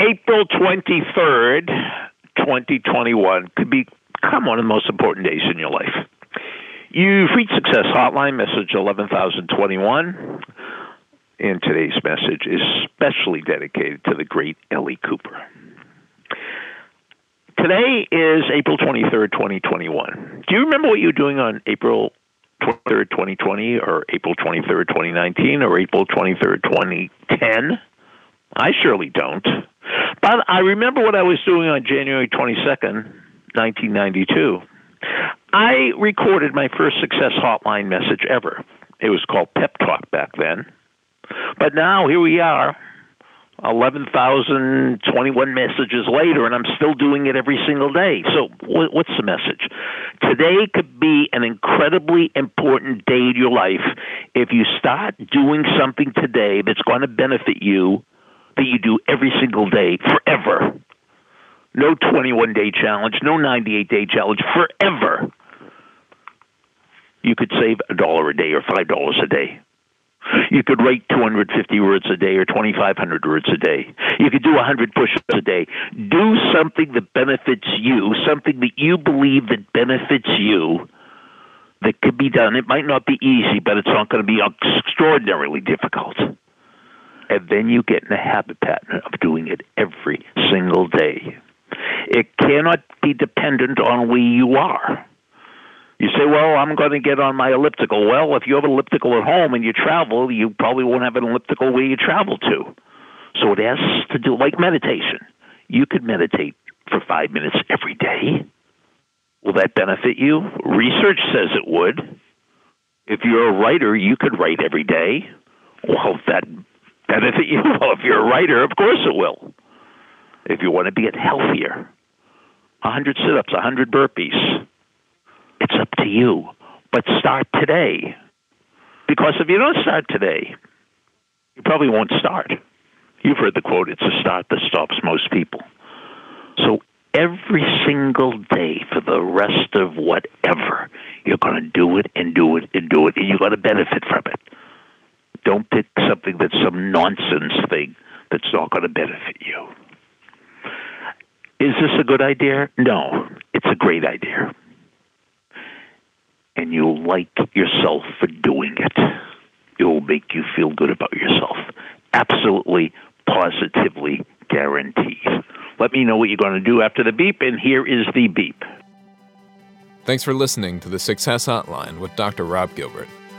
April 23rd, 2021 could become one of the most important days in your life. You've reached Success Hotline, message 11021. And today's message is specially dedicated to the great Ellie Cooper. Today is April 23rd, 2021. Do you remember what you were doing on April 23rd, 2020, or April 23rd, 2019, or April 23rd, 2010? I surely don't. But I remember what I was doing on January 22nd, 1992. I recorded my first Success Hotline message ever. It was called Pep Talk back then. But now here we are, 11,021 messages later, and I'm still doing it every single day. So, what's the message? Today could be an incredibly important day in your life if you start doing something today that's going to benefit you that you do every single day forever. No 21 day challenge, no 98 day challenge, forever. You could save a dollar a day or five dollars a day. You could write 250 words a day or 2,500 words a day. You could do 100 push-ups a day. Do something that benefits you, something that you believe that benefits you, that could be done. It might not be easy, but it's not going to be extraordinarily difficult. And then you get in the habit pattern of doing it every single day. It cannot be dependent on where you are. You say, well, I'm going to get on my elliptical. Well, if you have an elliptical at home and you travel, you probably won't have an elliptical where you travel to. So it has to do like meditation. You could meditate for five minutes every day. Will that benefit you? Research says it would. If you're a writer, you could write every day. Well, if you? If you're a writer, of course it will. If you want to be get healthier, 100 sit ups, 100 burpees, it's up to you. But start today. Because if you don't start today, you probably won't start. You've heard the quote, it's a start that stops most people. So every single day for the rest of whatever, you're going to do it and do it and do it, and you're going to benefit from it. Don't pick something that's some nonsense thing that's not going to benefit you. Is this a good idea? No, it's a great idea and you'll like yourself for doing it. It will make you feel good about yourself. Absolutely, positively guaranteed. Let me know what you're going to do after the beep, and here is the beep. Thanks for listening to the Success Hotline with Dr. Rob Gilbert